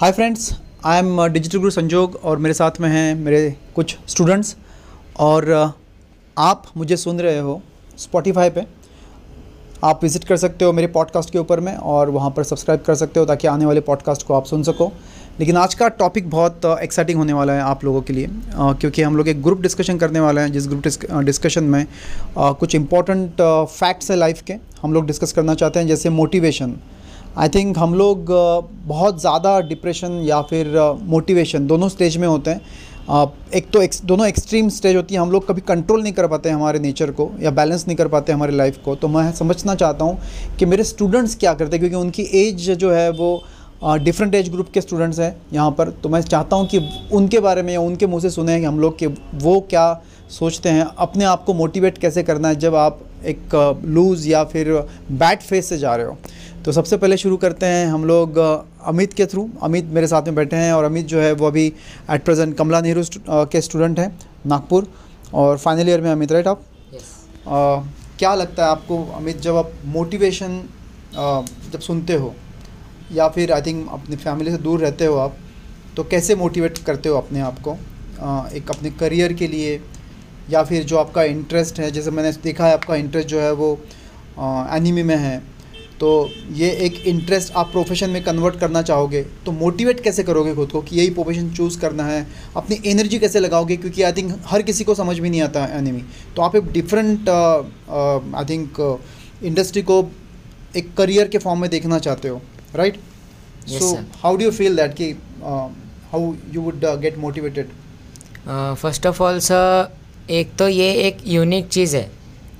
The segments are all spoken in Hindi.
Hi friends I am digital guru Sanjog और मेरे साथ में हैं मेरे कुछ स्टूडेंट्स और uh, आप मुझे सुन रहे हो स्पॉटिफाई पे। आप विज़िट कर सकते हो मेरे पॉडकास्ट के ऊपर में और वहाँ पर सब्सक्राइब कर सकते हो ताकि आने वाले पॉडकास्ट को आप सुन सको। लेकिन आज का टॉपिक बहुत एक्साइटिंग uh, होने वाला है आप लोगों के लिए uh, क्योंकि हम लोग एक ग्रुप डिस्कशन करने वाले हैं जिस ग्रुप डिस्कशन में कुछ इंपॉर्टेंट फैक्ट्स है लाइफ के। हम लोग डिस्कस करना चाहते हैं जैसे मोटिवेशन आई थिंक हम लोग बहुत ज़्यादा डिप्रेशन या फिर मोटिवेशन दोनों स्टेज में होते हैं। एक तो एक, दोनों एक्सट्रीम स्टेज होती है। हम लोग कभी कंट्रोल नहीं कर पाते हमारे नेचर को या बैलेंस नहीं कर पाते हमारे लाइफ को। तो मैं समझना चाहता हूँ कि मेरे स्टूडेंट्स क्या करते हैं? क्योंकि उनकी एज जो है वो डिफरेंट एज ग्रुप के स्टूडेंट्स हैं यहाँ पर। तो मैं चाहता हूँ कि उनके बारे में या उनके मुँह से सुने कि हम लोग कि वो क्या सोचते हैं। अपने आप को मोटिवेट कैसे करना है जब आप एक लूज़ या फिर बैड फेस से जा रहे हो। तो सबसे पहले शुरू करते हैं हम लोग अमित के थ्रू अमित मेरे साथ में बैठे हैं और अमित जो है वो अभी एट प्रेजेंट कमला नेहरू के स्टूडेंट हैं नागपुर। और फाइनल ईयर में अमित राइट आप? Yes. क्या लगता है आपको अमित जब आप मोटिवेशन जब सुनते हो या फिर आई थिंक अपनी फैमिली से दूर रहते हो आप तो कैसे मोटिवेट करते हो अपने आप को? एक अपने करियर के लिए या फिर जो आपका इंटरेस्ट है जैसे मैंने देखा है आपका इंटरेस्ट जो है वो एनिमी में है तो ये एक इंटरेस्ट आप प्रोफेशन में कन्वर्ट करना चाहोगे तो मोटिवेट कैसे करोगे खुद को कि यही प्रोफेशन चूज़ करना है? अपनी एनर्जी कैसे लगाओगे? क्योंकि आई थिंक हर किसी को समझ भी नहीं आता एनिमी तो आप एक डिफरेंट आई थिंक इंडस्ट्री को एक करियर के फॉर्म में देखना चाहते हो right so how do you feel that कि how you would get motivated first of all sir एक तो ये एक यूनिक चीज़ है।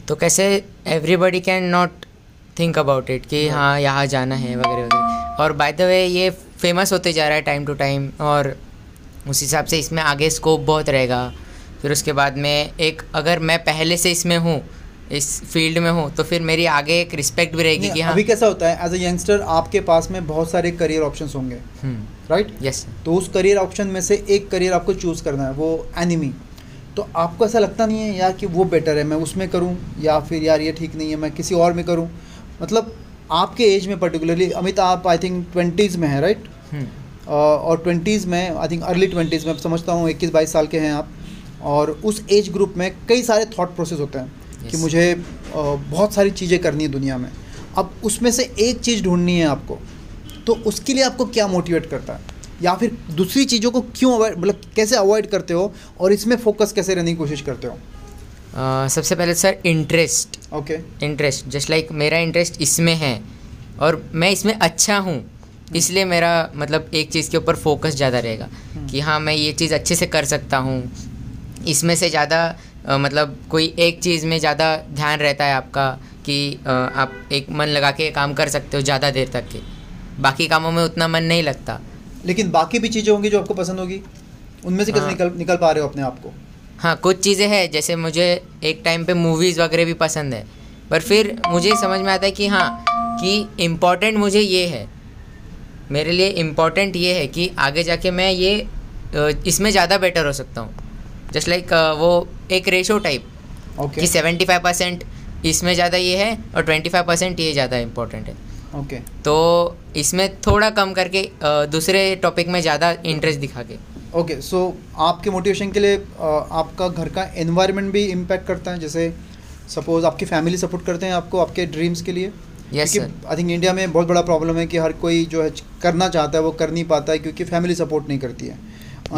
तो कैसे everybody can not think about it कि हाँ यहाँ जाना है वगैरह वगैरह। और बाय द वे ये फ़ेमस होते जा रहा है टाइम टू टाइम और उस हिसाब से इसमें आगे स्कोप बहुत रहेगा। फिर उसके बाद में एक अगर मैं पहले से इसमें हूँ इस फ़ील्ड में हूँ तो फिर मेरी आगे एक रिस्पेक्ट भी रहेगी कि हाँ। अभी कैसा होता है एज अ यंगस्टर आपके पास में बहुत सारे करियर ऑप्शंस होंगे। Right hmm. यस तो उस करियर ऑप्शन में से एक करियर आपको चूज़ करना है वो एनिमी तो आपको ऐसा लगता नहीं है यार कि वो बेटर है मैं उसमें करूँ या फिर यार ये ठीक नहीं है मैं किसी और में करूँ। मतलब आपके एज में पर्टिकुलरली अमित आप आई थिंक ट्वेंटीज़ में है राइट हम्म। और ट्वेंटीज़ में आई थिंक अर्ली ट्वेंटीज़ में समझता हूँ इक्कीस बाईस साल के हैं आप और उस एज ग्रुप में कई सारे थॉट प्रोसेस होते हैं yes. कि मुझे बहुत सारी चीज़ें करनी है दुनिया में अब उसमें से एक चीज़ ढूंढनी है आपको तो उसके लिए आपको क्या मोटिवेट करता है या फिर दूसरी चीज़ों को क्यों अवॉइड मतलब कैसे अवॉइड करते हो और इसमें फोकस कैसे रहने की कोशिश करते हो uh, सबसे पहले sir interest okay interest just like मेरा इंटरेस्ट इसमें है और मैं इसमें अच्छा हूँ इसलिए मेरा मतलब एक चीज़ के ऊपर फोकस ज़्यादा रहेगा हम्म। कि हाँ मैं ये चीज़ अच्छे से कर सकता हूँ। इसमें से ज़्यादा मतलब कोई एक चीज़ में ज़्यादा ध्यान रहता है आपका कि आ, आप एक मन लगा के काम कर सकते हो ज़्यादा देर तक के। बाकी कामों में उतना मन नहीं लगता। लेकिन बाकी भी चीज़ें होंगी जो आपको पसंद होगी? उनमें से कैसे हाँ। निकल निकल पा रहे हो अपने आप को? हाँ कुछ चीज़ें हैं जैसे मुझे एक टाइम पे मूवीज़ वगैरह भी पसंद है। पर फिर मुझे समझ में आता है कि हाँ कि इंपॉर्टेंट मुझे ये है। मेरे लिए इंपॉर्टेंट ये है कि आगे जाके मैं ये इसमें ज़्यादा बेटर हो सकता हूँ। जस्ट लाइक वो एक रेशो टाइप okay. कि सेवेंटी फाइव परसेंट इसमें ज़्यादा ये है और ट्वेंटी फाइव परसेंट ये ज़्यादा इम्पोर्टेंट है। Okay okay. तो इसमें थोड़ा कम करके दूसरे टॉपिक में ज़्यादा इंटरेस्ट दिखा के। ओके okay, सो so, आपके मोटिवेशन के लिए आपका घर का एनवायरनमेंट भी इम्पैक्ट करता है जैसे सपोज़ आपकी फैमिली सपोर्ट करते हैं आपको आपके ड्रीम्स के लिए। यस आई थिंक इंडिया में बहुत बड़ा प्रॉब्लम है कि हर कोई जो है करना चाहता है वो कर नहीं पाता है क्योंकि फैमिली सपोर्ट नहीं करती है।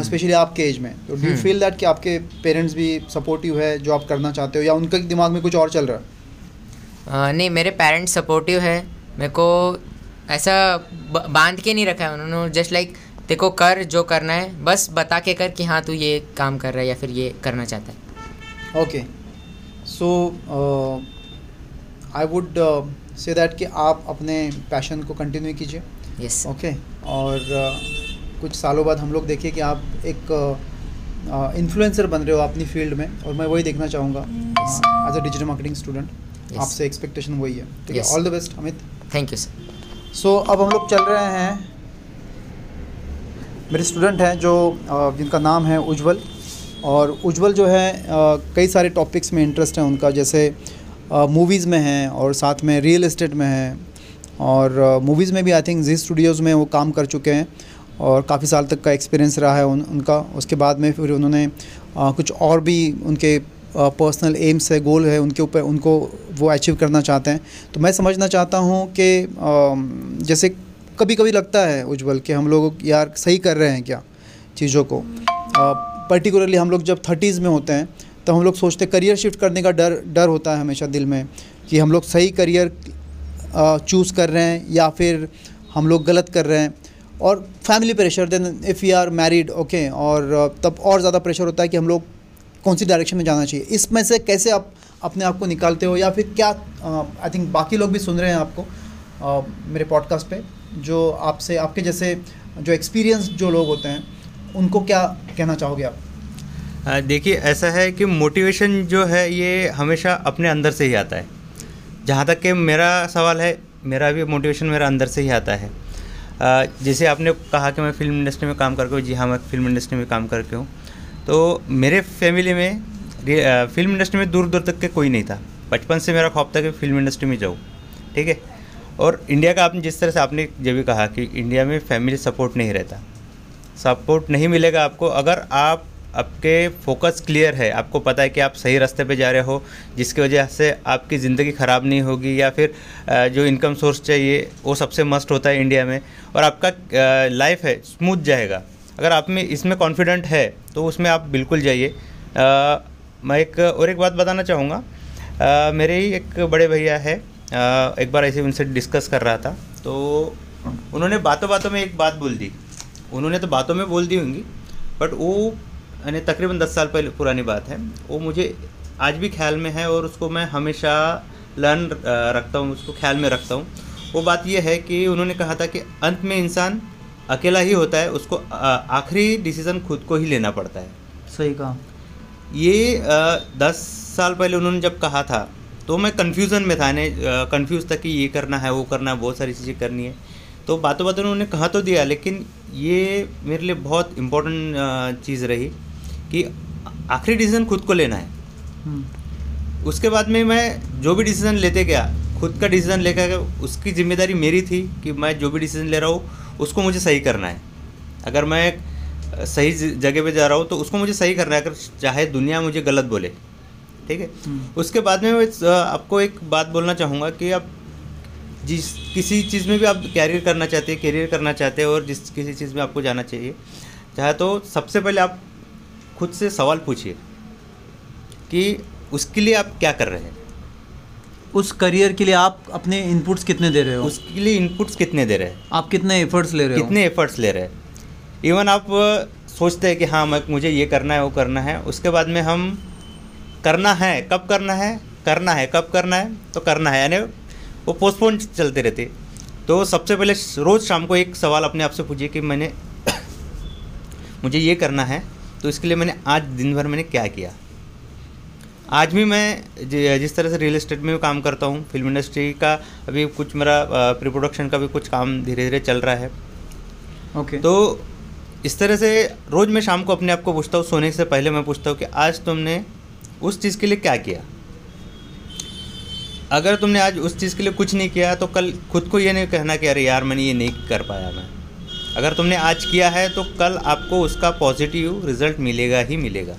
Specially hmm. आपके एज में। तो डू यू फील दैट कि आपके पेरेंट्स भी सपोर्टिव है जो आप करना चाहते हो या उनके दिमाग में कुछ और चल रहा है? uh, नहीं मेरे पेरेंट्स सपोर्टिव है। मेरे को ऐसा बाँध के नहीं रखा है उन्होंने। जस्ट लाइक देखो कर जो करना है बस बता के कर कि हाँ तू ये काम कर रहा है या फिर ये करना चाहता है। Okay so I would say that कि आप अपने पैशन को कंटिन्यू कीजिए। यस ओके और uh, कुछ सालों बाद हम लोग देखिए कि आप एक इन्फ्लुएंसर uh, बन रहे हो अपनी फ़ील्ड में। और मैं वही देखना चाहूँगा as a digital marketing student आपसे एक्सपेक्टेशन वही है। ठीक है? All the best Amit thank you sir so अब हम लोग चल रहे हैं मेरे स्टूडेंट हैं जो जिनका नाम है उज्जवल। और उज्जवल जो है कई सारे टॉपिक्स में इंटरेस्ट है उनका। जैसे मूवीज़ में हैं और साथ में रियल इस्टेट में हैं। और मूवीज़ में भी आई थिंक जी स्टूडियोज़ में वो काम कर चुके हैं। और काफ़ी साल तक का एक्सपीरियंस रहा है उन, उनका। उसके बाद में फिर उन्होंने आ, कुछ और भी उनके पर्सनल एम्स है गोल है उनके ऊपर उनको वो अचीव करना चाहते हैं। तो मैं समझना चाहता हूँ कि जैसे कभी कभी लगता है उज्जवल कि हम लोग यार सही कर रहे हैं क्या चीज़ों को। पर्टिकुलरली हम लोग जब थर्टीज़ में होते हैं तो हम लोग सोचते हैं करियर शिफ्ट करने का डर डर होता है हमेशा दिल में कि हम लोग सही करियर चूज़ कर रहे हैं या फिर हम लोग गलत कर रहे हैं। और family pressure then if you are married okay और तब और ज़्यादा प्रेशर होता है कि हम लोग कौन सी डायरेक्शन में जाना चाहिए। इसमें से कैसे आप अपने आप को निकालते हो या फिर क्या आई थिंक बाकी लोग भी सुन रहे हैं आपको uh, मेरे पॉडकास्ट पे। जो आपसे, आपके जैसे जो एक्सपीरियंस जो लोग होते हैं, उनको क्या कहना चाहोगे आप? देखिए, ऐसा है कि मोटिवेशन जो है, ये हमेशा अपने अंदर से ही आता है। जहाँ तक कि मेरा सवाल है, मेरा भी मोटिवेशन मेरा अंदर से ही आता है। जैसे आपने कहा कि मैं फ़िल्म इंडस्ट्री में काम करके हूँ, जी हाँ मैं फ़िल्म इंडस्ट्री में काम करके हूँ। तो मेरे फैमिली में फ़िल्म इंडस्ट्री में दूर दूर तक के कोई नहीं था। बचपन से मेरा ख्वाब था कि फ़िल्म इंडस्ट्री में जाऊँ, ठीक है? और इंडिया का आपने जिस तरह से आपने जब भी कहा कि इंडिया में फैमिली सपोर्ट नहीं रहता, सपोर्ट नहीं मिलेगा आपको अगर आप आपके फोकस क्लियर है, आपको पता है कि आप सही रास्ते पे जा रहे हो, जिसकी वजह से आपकी ज़िंदगी ख़राब नहीं होगी या फिर जो इनकम सोर्स चाहिए, वो सबसे मस्ट होता है इंडिया में और आपका लाइफ है स्मूथ जाएगा। अगर आप में इसमें कॉन्फिडेंट है तो उसमें आप बिल्कुल जाइए। मैं एक और एक बात बताना चाहूँगा। मेरे ही एक बड़े भैया है एक बार ऐसे उनसे डिस्कस कर रहा था तो उन्होंने बातों बातों में एक बात बोल दी। उन्होंने तो बातों में बोल दी होंगी बट वो यानी तकरीबन दस साल पहले पुरानी बात है। वो मुझे आज भी ख्याल में है और उसको मैं हमेशा लर्न रखता हूँ उसको ख्याल में रखता हूँ। वो बात यह है कि उन्होंने कहा था कि अंत में इंसान अकेला ही होता है उसको आखिरी डिसीज़न खुद को ही लेना पड़ता है। सही कहा। ये आ, दस साल पहले उन्होंने जब कहा था तो मैं कन्फ्यूज़न में था यानी कन्फ्यूज़ था कि ये करना है वो करना है बहुत सारी चीज़ें करनी है। तो बातों बातों उन्होंने कहा तो दिया लेकिन ये मेरे लिए बहुत इम्पोर्टेंट चीज़ रही कि आखिरी डिसीज़न खुद को लेना है। हम्म। उसके बाद में मैं जो भी डिसीज़न लेते गया खुद का डिसीज़न लेकर गया उसकी ज़िम्मेदारी मेरी थी कि मैं जो भी डिसीज़न ले रहा हूँ उसको मुझे सही करना है। अगर मैं सही जगह पे जा रहा हूँ तो उसको मुझे सही करना है अगर चाहे दुनिया मुझे गलत बोले। ठीक है? हम्म। उसके बाद में मैं आपको एक बात बोलना चाहूँगा कि आप जिस किसी चीज़ में भी आप कैरियर करना चाहते हैं करियर करना चाहते हैं और जिस किसी चीज़ में आपको जाना चाहिए चाहे तो सबसे पहले आप खुद से सवाल पूछिए कि उसके लिए आप क्या कर रहे हैं? उस करियर के लिए आप अपने इनपुट्स कितने दे रहे हो? उसके लिए इनपुट्स कितने दे रहे हैं? आप कितने एफर्ट्स ले रहे हो? कितने एफर्ट्स ले रहे हैं? इवन आप सोचते हैं कि हाँ मैं मुझे ये करना है वो करना है उसके बाद में हम करना है कब करना है करना है कब करना है तो करना है यानी वो पोस्टपोन चलते रहते तो सबसे पहले रोज़ शाम को एक सवाल अपने आप से पूछिए कि मैंने मुझे ये करना है तो इसके लिए मैंने आज दिन भर मैंने क्या किया? आज भी मैं जिस तरह से रियल इस्टेट में भी काम करता हूँ फ़िल्म इंडस्ट्री का अभी कुछ मेरा प्री प्रोडक्शन का भी कुछ काम धीरे धीरे चल रहा है। Okay okay. तो इस तरह से रोज़ मैं शाम को अपने आप को पूछता हूँ सोने से पहले मैं पूछता हूँ कि आज तुमने उस चीज़ के लिए क्या किया अगर तुमने आज उस चीज़ के लिए कुछ नहीं किया तो कल खुद को ये नहीं कहना कि अरे यार मैंने ये नहीं कर पाया मैं अगर तुमने आज किया है तो कल आपको उसका पॉजिटिव रिज़ल्ट मिलेगा ही मिलेगा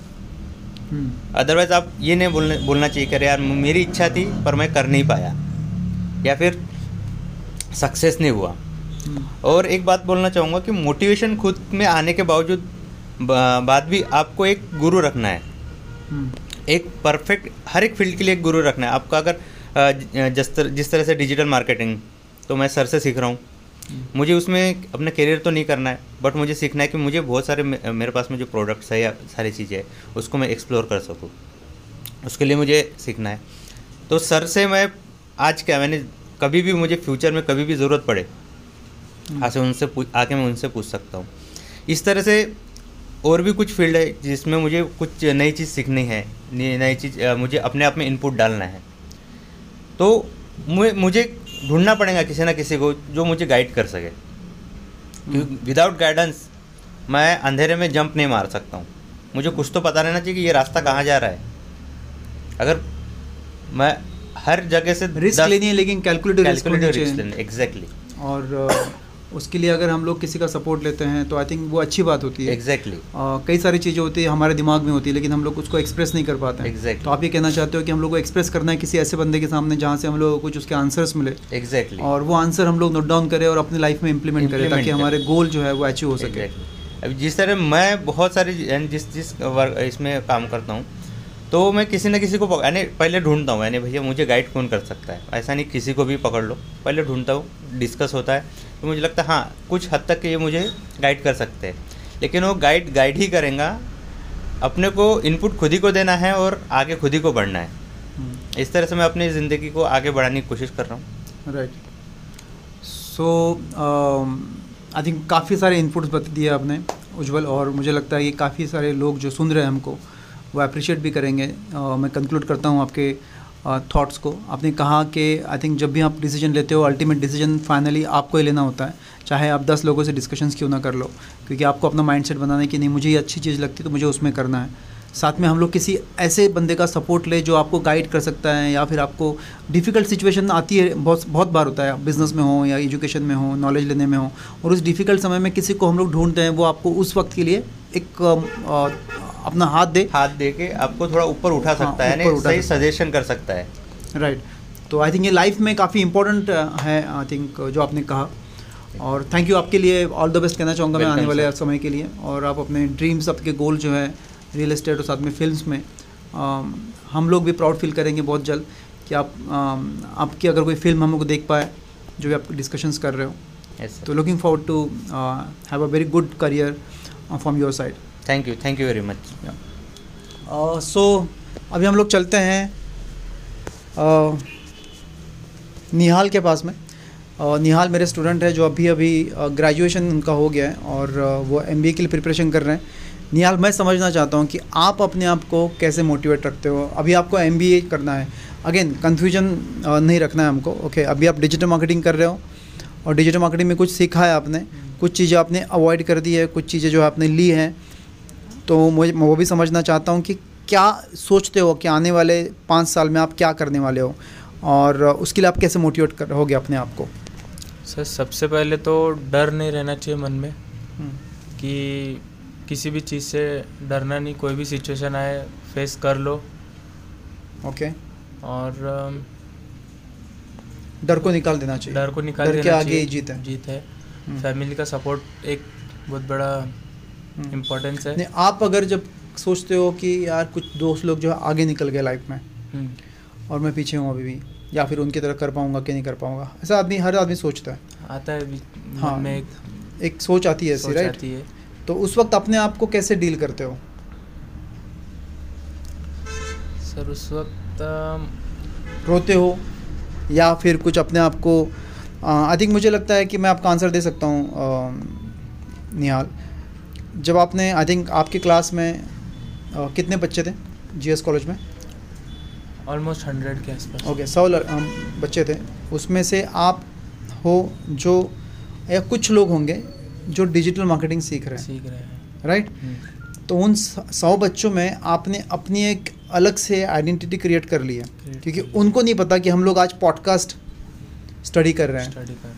अदरवाइज़ हम्म। आप ये नहीं बोलने बोलना चाहिए कि अरे यार मेरी इच्छा थी पर मैं कर नहीं पाया या फिर सक्सेस नहीं हुआ हम्म। और एक बात बोलना चाहूँगा कि मोटिवेशन खुद में आने के बावजूद बाद भी आपको एक गुरु रखना है हम्म। एक परफेक्ट हर एक फ़ील्ड के लिए एक गुरु रखना है। आपका अगर जिस तरह जिस तरह से डिजिटल मार्केटिंग तो मैं सर से सीख रहा हूँ। मुझे उसमें अपना करियर तो नहीं करना है बट मुझे सीखना है कि मुझे बहुत सारे मेरे पास में जो प्रोडक्ट्स है या सारी चीज़ें हैं उसको मैं एक्सप्लोर कर सकूँ। उसके लिए मुझे सीखना है। तो सर से मैं आज क्या मैंने कभी भी मुझे फ्यूचर में कभी भी ज़रूरत पड़े आके उनसे आके मैं उनसे पूछ सकता हूँ। इस तरह से और भी कुछ फ़ील्ड है जिसमें मुझे कुछ नई चीज़ सीखनी है। नई चीज़ मुझे अपने आप में इनपुट डालना है। तो मुझे ढूंढना पड़ेगा किसी ना किसी को जो मुझे गाइड कर सके। विदाउट गाइडेंस मैं अंधेरे में जंप नहीं मार सकता हूँ। मुझे कुछ तो पता रहना चाहिए कि ये रास्ता कहाँ जा रहा है। अगर मैं हर जगह से रिस्क लेनी है लेकिन कैलकुलेटिव रिस्क लेनी एग्जैक्टली और उसके लिए अगर हम लोग किसी का सपोर्ट लेते हैं तो आई थिंक वो अच्छी बात होती है। एग्जैक्टली अ, कई सारी चीज़ें होती है हमारे दिमाग में होती है लेकिन हम लोग उसको एक्सप्रेस नहीं कर पाते हैं। Exactly. तो आप ये कहना चाहते हो कि हम लोग को एक्सप्रेस करना है किसी ऐसे बंदे के सामने जहाँ से हम लोग को कुछ उसके आंसर्स मिले। एग्जैक्टली और वो आंसर हम लोग नोट डाउन करें और अपनी लाइफ में इम्प्लीमेंट करें ताकि हमारे गोल जो है वो अचीव हो सके। अब जिस तरह मैं बहुत सारे जिस जिस वर्क इसमें काम करता हूँ तो मैं किसी न किसी को यानी पहले ढूंढता हूँ यानी भैया मुझे गाइड कौन कर सकता है? ऐसा नहीं किसी को भी पकड़ लो। पहले ढूंढता हूँ डिस्कस होता है। तो मुझे लगता है हाँ कुछ हद तक ये मुझे गाइड कर सकते हैं। लेकिन वो गाइड गाइड ही करेगा अपने को इनपुट खुद ही को देना है और आगे खुद ही को बढ़ना है। हम्म। इस तरह से मैं अपनी ज़िंदगी को आगे बढ़ाने की कोशिश कर रहा हूँ। राइट सो आई थिंक काफ़ी सारे इनपुट्स बता दिए आपने उज्जवल और मुझे लगता है कि काफ़ी सारे लोग जो सुन रहे हैं हमको वो अप्रिशिएट भी करेंगे। अ, मैं कंक्लूड करता हूँ आपके थॉट्स को। आपने कहा कि आई थिंक जब भी आप डिसीज़न लेते हो अल्टीमेट डिसीज़न फाइनली आपको ही लेना होता है। चाहे आप दस लोगों से डिस्कशंस क्यों ना कर लो, क्योंकि आपको अपना माइंडसेट बनाना है कि नहीं, मुझे ये अच्छी चीज़ लगती है तो मुझे उसमें करना है। साथ में हम लोग किसी ऐसे बंदे का सपोर्ट ले जो आपको गाइड कर सकता है, या फिर आपको डिफ़िकल्ट सिचुएशन आती है, बहुत बहुत बार होता है बिज़नेस में हो, या एजुकेशन में हो नॉलेज लेने में हो, और उस डिफ़िकल्ट समय में किसी को हम लोग ढूंढते हैं, वो आपको उस वक्त के लिए एक अपना हाथ दे। हाथ दे के आपको थोड़ा ऊपर उठा हाँ, सकता है उठा सही सजेशन कर सकता है। राइट तो आई थिंक ये लाइफ में काफ़ी इंपॉर्टेंट है आई थिंक जो आपने कहा। और थैंक यू आपके लिए ऑल द बेस्ट कहना चाहूँगा मैं आने वाले समय के लिए। और आप अपने ड्रीम्स आपके गोल जो है रियल इस्टेट और साथ में फिल्म्स में अम, हम लोग भी प्राउड फील करेंगे बहुत जल्द कि आप अम, आपकी अगर कोई फ़िल्म हम लोग देख पाए जो भी आप डिस्कशंस कर रहे हो। तो looking forward to have a very good career from your side thank you thank you very much so अभी हम लोग चलते हैं uh, निहाल के पास में। Uh, निहाल मेरे स्टूडेंट है जो अभी अभी ग्रेजुएशन uh, उनका हो गया है और uh, वो एमबीए के लिए प्रिपरेशन कर रहे हैं। निहाल मैं समझना चाहता हूँ कि आप अपने आप को कैसे मोटिवेट रखते हो? अभी आपको एमबीए करना है। अगेन कन्फ्यूज़न नहीं रखना है हमको। ओके okay, अभी आप डिजिटल मार्केटिंग कर रहे हो और डिजिटल मार्केटिंग में कुछ सीखा है आपने कुछ चीज़ें आपने अवॉइड कर दी है कुछ चीज़ें जो आपने ली हैं। तो मुझे मैं वो भी समझना चाहता हूँ कि क्या सोचते हो कि आने वाले पाँच साल में आप क्या करने वाले हो? और उसके लिए आप कैसे मोटिवेट करोगे अपने आप को? सर सबसे पहले तो डर नहीं रहना चाहिए मन में कि किसी भी चीज़ से डरना नहीं कोई भी सिचुएशन आए फेस कर लो। ओके और डर को निकाल देना चाहिए। डर को निकाल डर के देना आगे चाहिए। जीत है। जीत है। हम्म। फैमिली का सपोर्ट एक बहुत बड़ा हम्म। इम्पोर्टेंस है। नहीं आप अगर जब सोचते हो कि यार कुछ दोस्त लोग जो है आगे निकल गए लाइफ में हम्म, और मैं पीछे हूँ अभी भी या फिर उनकी तरह कर पाऊँगा कि नहीं कर पाऊँगा ऐसा आदमी हर आदमी सोचता है। आता है हाँ, में एक एक सोच आती है ऐसी राइट आती है। तो उस वक्त अपने आप को कैसे डील करते हो? सर उस वक्त रोते हो या फिर कुछ अपने आप को आई थिंक मुझे लगता है कि मैं आपका आंसर दे सकता हूँ निहाल। जब आपने आई थिंक आपके क्लास में अ, कितने बच्चे थे जीएस कॉलेज में? ऑलमोस्ट हंड्रेड के आसपास। ओके सौ बच्चे थे। उसमें से आप हो जो या कुछ लोग होंगे जो डिजिटल मार्केटिंग सीख रहे हैं। सीख रहे हैं। राइट हम्म, तो उन सौ बच्चों में आपने अपनी एक अलग से आइडेंटिटी क्रिएट कर ली है। क्योंकि उनको नहीं पता कि हम लोग आज पॉडकास्ट स्टडी कर रहे हैं।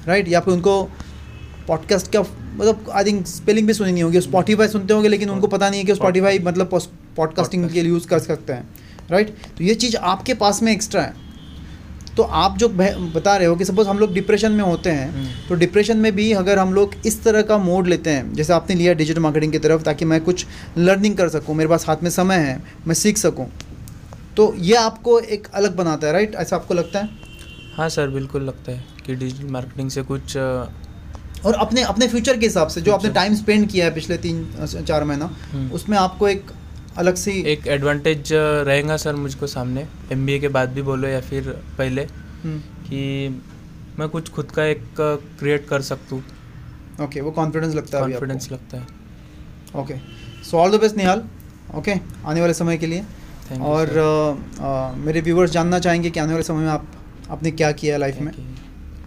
राइट या फिर उनको पॉडकास्ट का मतलब आई थिंक स्पेलिंग भी सुनी नहीं होगी स्पॉटीफाई सुनते होंगे लेकिन उनको पता नहीं है कि स्पॉटीफाई मतलब पॉडकास्टिंग के लिए यूज़ कर सकते हैं राइट तो ये चीज़ आपके पास में एक्स्ट्रा है। तो आप जो बता रहे हो कि सपोज़ हम लोग डिप्रेशन में होते हैं हम्म। तो डिप्रेशन में भी अगर हम लोग इस तरह का मोड लेते हैं जैसे आपने लिया डिजिटल मार्केटिंग की तरफ़ ताकि मैं कुछ लर्निंग कर सकूँ मेरे पास हाथ में समय है मैं सीख सकूँ तो ये आपको एक अलग बनाता है राइट ऐसा आपको लगता है? हाँ सर बिल्कुल लगता है कि डिजिटल मार्केटिंग से कुछ और अपने अपने फ्यूचर के हिसाब से जो आपने टाइम स्पेंड किया है पिछले तीन चार महीना हम्म। उसमें आपको एक अलग सी एक एडवांटेज रहेगा सर मुझको सामने। एमबीए के बाद भी बोलो या फिर पहले हम्म, कि मैं कुछ खुद का एक क्रिएट कर सकूँ ओके वो कॉन्फिडेंस लगता है कॉन्फिडेंस लगता है। Okay so all the best Nihal. Okay आने वाले समय के लिए। Thank और sir. अ, अ, मेरे व्यूवर्स जानना चाहेंगे कि आने वाले समय में आप आपने क्या किया लाइफ में।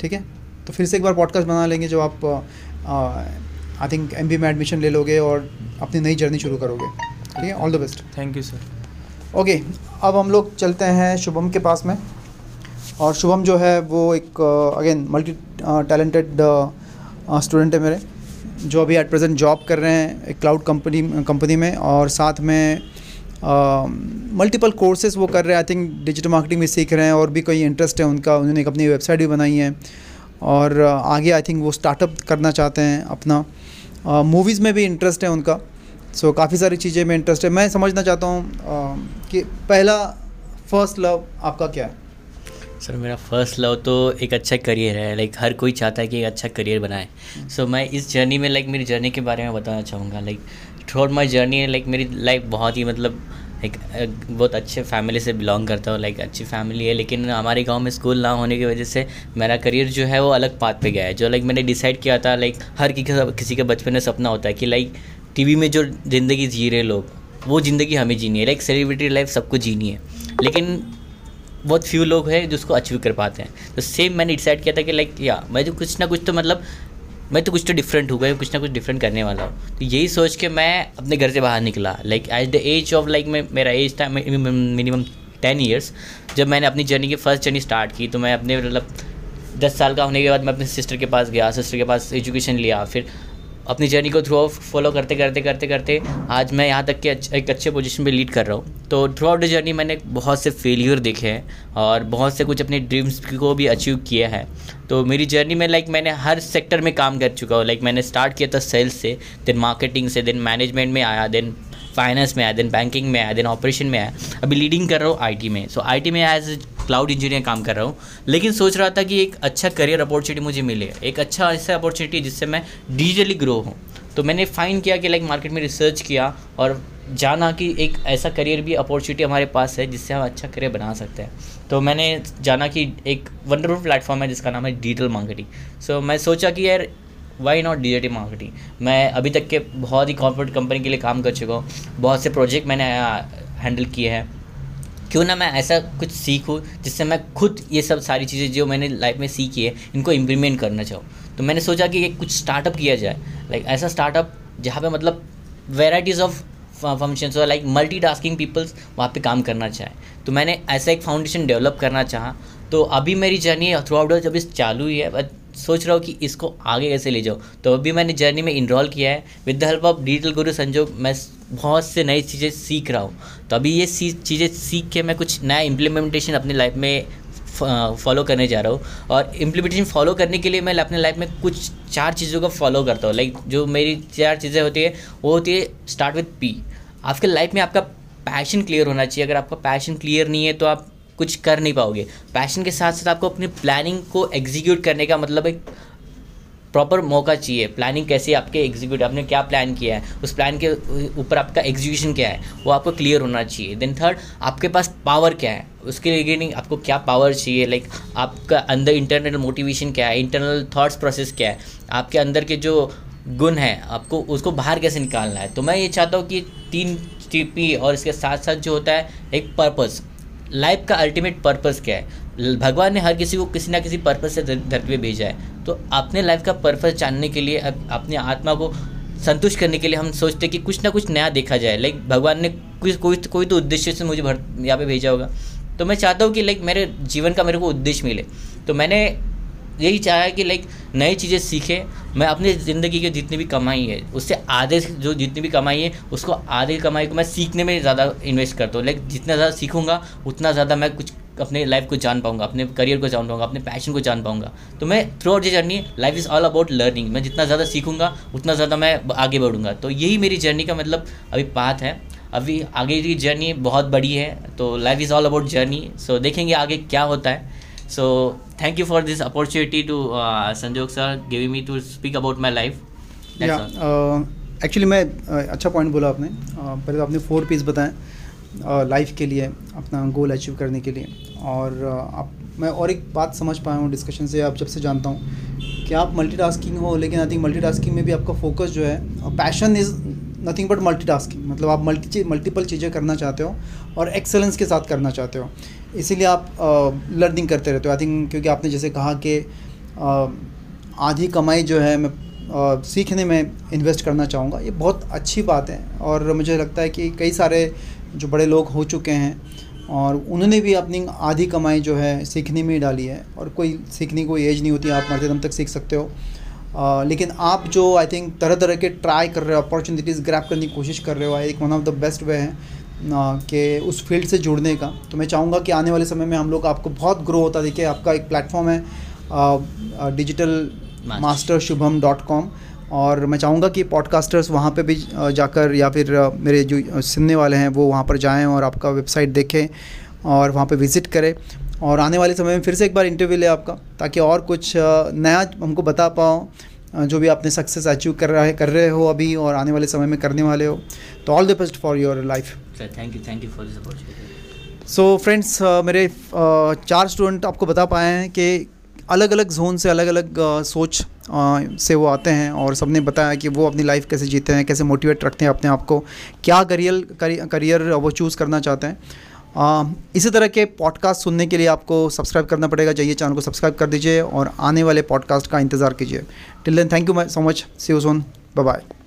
ठीक है? तो फिर से एक बार पॉडकास्ट बना लेंगे जो आप आई थिंक एम में एडमिशन ले लोगे और अपनी नई जर्नी शुरू करोगे। ठीक है? All the best thank you sir okay अब हम लोग चलते हैं शुभम के पास में। और शुभम जो है वो एक अगेन मल्टी टैलेंटेड स्टूडेंट है मेरे जो अभी एट प्रेजेंट जॉब कर रहे हैं एक क्लाउड कंपनी कंपनी में और साथ में मल्टीपल uh, कोर्सेज वो कर रहे हैं। आई थिंक डिजिटल मार्केटिंग भी सीख रहे हैं और भी कोई इंटरेस्ट है उनका। उन्होंने एक अपनी वेबसाइट भी बनाई है। और आगे आई थिंक वो स्टार्टअप करना चाहते हैं अपना। मूवीज़ में भी इंटरेस्ट है उनका। सो so, काफ़ी सारी चीज़ें में इंटरेस्ट है। मैं समझना चाहता हूँ कि पहला फ़र्स्ट लव आपका क्या है? सर मेरा फ़र्स्ट लव तो एक अच्छा करियर है। लाइक हर कोई चाहता है कि एक अच्छा करियर बनाए। सो so, मैं इस जर्नी में लाइक मेरी जर्नी के बारे में बताना चाहूँगा। Like throughout my journey like मेरी लाइफ बहुत ही मतलब एक बहुत अच्छे फैमिली से बिलोंग करता हूँ लाइक अच्छी फैमिली है, लेकिन हमारे गाँव में स्कूल ना होने की वजह से मेरा करियर जो है वो अलग पाथ पे गया है। जो लाइक मैंने डिसाइड किया था लाइक हर किसी का बचपन में सपना होता है कि लाइक टीवी में जो ज़िंदगी जी रहे लोग, वो ज़िंदगी हमें जीनी है। लाइक सेलिब्रिटी लाइफ सबको जीनी है। लेकिन बहुत फ्यू लोग हैं जो उसको अचीव कर पाते हैं। तो सेम मैंने डिसाइड किया था कि लाइक या, मैं जो कुछ ना कुछ तो मतलब मैं तो कुछ तो डिफरेंट हूँ कुछ ना कुछ डिफरेंट करने वाला हूँ। तो यही सोच के मैं अपने घर से बाहर निकला। Like at the age of like मैं, मेरा एज था मिनिमम टेन ईयर्स जब मैंने अपनी जर्नी की फ़र्स्ट जर्नी स्टार्ट की तो मैं अपने मतलब दस साल का होने के बाद मैं अपने सिस्टर के पास गया सिस्टर के पास एजुकेशन लिया, फिर अपनी जर्नी को थ्रू आउट फॉलो करते करते करते करते आज मैं यहाँ तक के एक अच्छे पोजीशन पे लीड कर रहा हूँ। तो थ्रू आउट द जर्नी मैंने बहुत से फेलियर देखे हैं और बहुत से कुछ अपने ड्रीम्स को भी अचीव किया है। तो मेरी जर्नी में लाइक मैंने हर सेक्टर में काम कर चुका हूँ। लाइक मैंने स्टार्ट किया था सेल्स से देन मार्केटिंग से देन मैनेजमेंट में आया देन फाइनेंस में आया देन बैंकिंग में आया देन ऑपरेशन में आया। अभी लीडिंग कर रहा हूँ आईटी में। सो so, आईटी में एज क्लाउड इंजीनियर काम कर रहा हूँ। लेकिन सोच रहा था कि एक अच्छा करियर अपॉर्चुनिटी मुझे मिले। एक अच्छा ऐसा अपॉर्चुनिटी जिससे मैं डिजिटली ग्रो हूँ। तो मैंने फाइंड किया कि लाइक मार्केट में रिसर्च किया और जाना कि एक ऐसा करियर भी अपॉर्चुनिटी हमारे पास है जिससे हम अच्छा करियर बना सकते हैं। तो मैंने जाना कि एक वंडरफुल प्लेटफॉर्म है जिसका नाम है डिजिटल मार्केटिंग सो मैं सोचा कि यार वाई नॉट डिजिटल मार्केटिंग मैं अभी तक के बहुत ही कॉर्पोरेट कंपनी के लिए काम कर चुका हूँ। बहुत से प्रोजेक्ट मैंने हैंडल किए हैं। क्यों ना मैं ऐसा कुछ सीखूँ जिससे मैं खुद ये सब सारी चीज़ें जो मैंने लाइफ में सीखी है, इनको इम्प्लीमेंट करना चाहूँ। तो मैंने सोचा कि कुछ स्टार्टअप किया जाए। लाइक ऐसा स्टार्टअप जहाँ पे मतलब वेराइटीज़ ऑफ़ फ़ंक्शंस और लाइक मल्टी टास्किंग पीपल्स वहाँ पे काम करना चाहें। तो मैंने ऐसा एक फाउंडेशन डेवलप करना चाहा। तो अभी मेरी जर्नी थ्रू आउट जब इस चालू ही है सोच रहा हूँ कि इसको आगे कैसे ले जाऊँ। तो अभी मैंने जर्नी में इनरोल किया है। With the help of digital guru Sanjog मैं बहुत से नई चीज़ें सीख रहा हूँ। तो अभी ये चीज़ें सीख के मैं कुछ नया इम्प्लीमेंटेशन अपनी लाइफ में फॉलो करने जा रहा हूँ। और इम्प्लीमेंटेशन फॉलो करने के लिए मैं अपने लाइफ में कुछ चार चीज़ों का फॉलो करता हूँ। लाइक जो मेरी चार चीज़ें होती है, वो होती है स्टार्ट विथ पी आपके लाइफ में आपका पैशन क्लियर होना चाहिए। अगर आपका पैशन क्लियर नहीं है तो आप कुछ कर नहीं पाओगे। पैशन के साथ साथ आपको अपनी प्लानिंग को एग्जीक्यूट करने का मतलब एक प्रॉपर मौका चाहिए। प्लानिंग कैसे आपके एग्जीक्यूट आपने क्या प्लान किया है? उस प्लान के ऊपर आपका एग्जीक्यूशन क्या है? वो आपको क्लियर होना चाहिए। देन थर्ड आपके पास पावर क्या है? उसके रिगार्डिंग आपको क्या पावर चाहिए? लाइक आपका अंदर इंटरनल मोटिवेशन क्या है? इंटरनल थाट्स प्रोसेस क्या है? आपके अंदर के जो गुण है, आपको उसको बाहर कैसे निकालना है? तो मैं ये चाहता हूँ कि तीन टीपी और इसके साथ साथ जो होता है, एक पर्पज़ लाइफ का अल्टीमेट पर्पस क्या है? भगवान ने हर किसी को किसी ना किसी पर्पस से धरती पे भेजा है। तो अपने लाइफ का पर्पस जानने के लिए अपने आत्मा को संतुष्ट करने के लिए हम सोचते हैं कि कुछ ना कुछ नया देखा जाए। लाइक भगवान ने कुछ कोई कोई तो उद्देश्य से मुझे भर, यहाँ पे भेजा होगा। तो मैं चाहता हूँ कि लाइक मेरे जीवन का मेरे को उद्देश्य मिले। तो मैंने यही चाहा है कि लाइक नई चीज़ें सीखे। मैं अपनी ज़िंदगी की जितनी भी कमाई है, उससे आधे जो जितनी भी कमाई है, उसको आधे कमाई को मैं सीखने में ज़्यादा इन्वेस्ट करता हूँ। लाइक जितना ज़्यादा सीखूँगा, उतना ज़्यादा मैं कुछ अपने लाइफ को जान पाऊँगा, अपने करियर को जान पाऊँगा, अपने पैशन को जान पाऊँगा। तो मैं throughout journey life is all about learning मैं जितना ज़्यादा सीखूँगा, उतना ज़्यादा मैं आगे बढ़ूँगा। तो यही मेरी जर्नी का मतलब अभी पाथ है। अभी आगे की जर्नी बहुत बड़ी है तो life is all about journey so देखेंगे आगे क्या होता है। So thank you for this opportunity to Sanjog sir giving me to speak about my life actually मैं uh, अच्छा पॉइंट बोला आपने। Uh, पहले तो आपने फोर पीस बताएँ लाइफ के लिए अपना गोल अचीव करने के लिए। और आप मैं और एक बात समझ पाया हूँ डिस्कशन से आप जब से जानता हूँ कि आप मल्टीटास्किंग हो लेकिन आई थिंक मल्टीटास्किंग में भी आपका फोकस जो है passion is nothing but multitasking मतलब आप मल्टी मल्टीपल चीज़ें करना चाहते हो और एक्सेलेंस के साथ करना चाहते हो। इसीलिए आप लर्निंग करते रहते हो। आई थिंक क्योंकि आपने जैसे कहा कि आधी कमाई जो है मैं आ, सीखने में इन्वेस्ट करना चाहूँगा। ये बहुत अच्छी बात है और मुझे लगता है कि कई सारे जो बड़े लोग हो चुके हैं और उन्होंने भी अपनी आधी कमाई जो है सीखने में ही डाली है और कोई सीखने कोई एज नहीं होती आप मरते दम तक सीख सकते हो। आ, लेकिन आप जो आई थिंक तरह तरह के ट्राई कर रहे हो अपॉर्चुनिटीज़ ग्रैप करने की कोशिश कर रहे हो एक one of the best way है। कि उस फ़ील्ड से जुड़ने का। तो मैं चाहूँगा कि आने वाले समय में हम लोग आपको बहुत ग्रो होता देखिए आपका एक प्लेटफॉर्म है digital master Shubham dot com और मैं चाहूँगा कि पॉडकास्टर्स वहाँ पे भी जाकर या फिर मेरे जो सुनने वाले हैं वो वहाँ पर जाएँ और आपका वेबसाइट देखें और वहाँ पे विज़िट करें। और आने वाले समय में फिर से एक बार इंटरव्यू ले आपका ताकि और कुछ नया हमको बता पाओ जो भी आपने सक्सेस अचीव कर रहा है कर रहे हो अभी और आने वाले समय में करने वाले हो। तो all the best for your life thank you thank you for this opportunity so friends मेरे uh, चार स्टूडेंट आपको बता पाए हैं कि अलग अलग जोन से अलग अलग uh, सोच uh, से वो आते हैं और सबने बताया कि वो अपनी लाइफ कैसे जीते हैं कैसे मोटिवेट रखते हैं अपने आप को क्या करियर करियर वो चूज़ करना चाहते हैं। इसी तरह के पॉडकास्ट सुनने के लिए आपको सब्सक्राइब करना पड़ेगा। चाहिए चैनल को सब्सक्राइब कर दीजिए और आने वाले पॉडकास्ट का इंतज़ार कीजिए। Till then thank you so much see you soon bye bye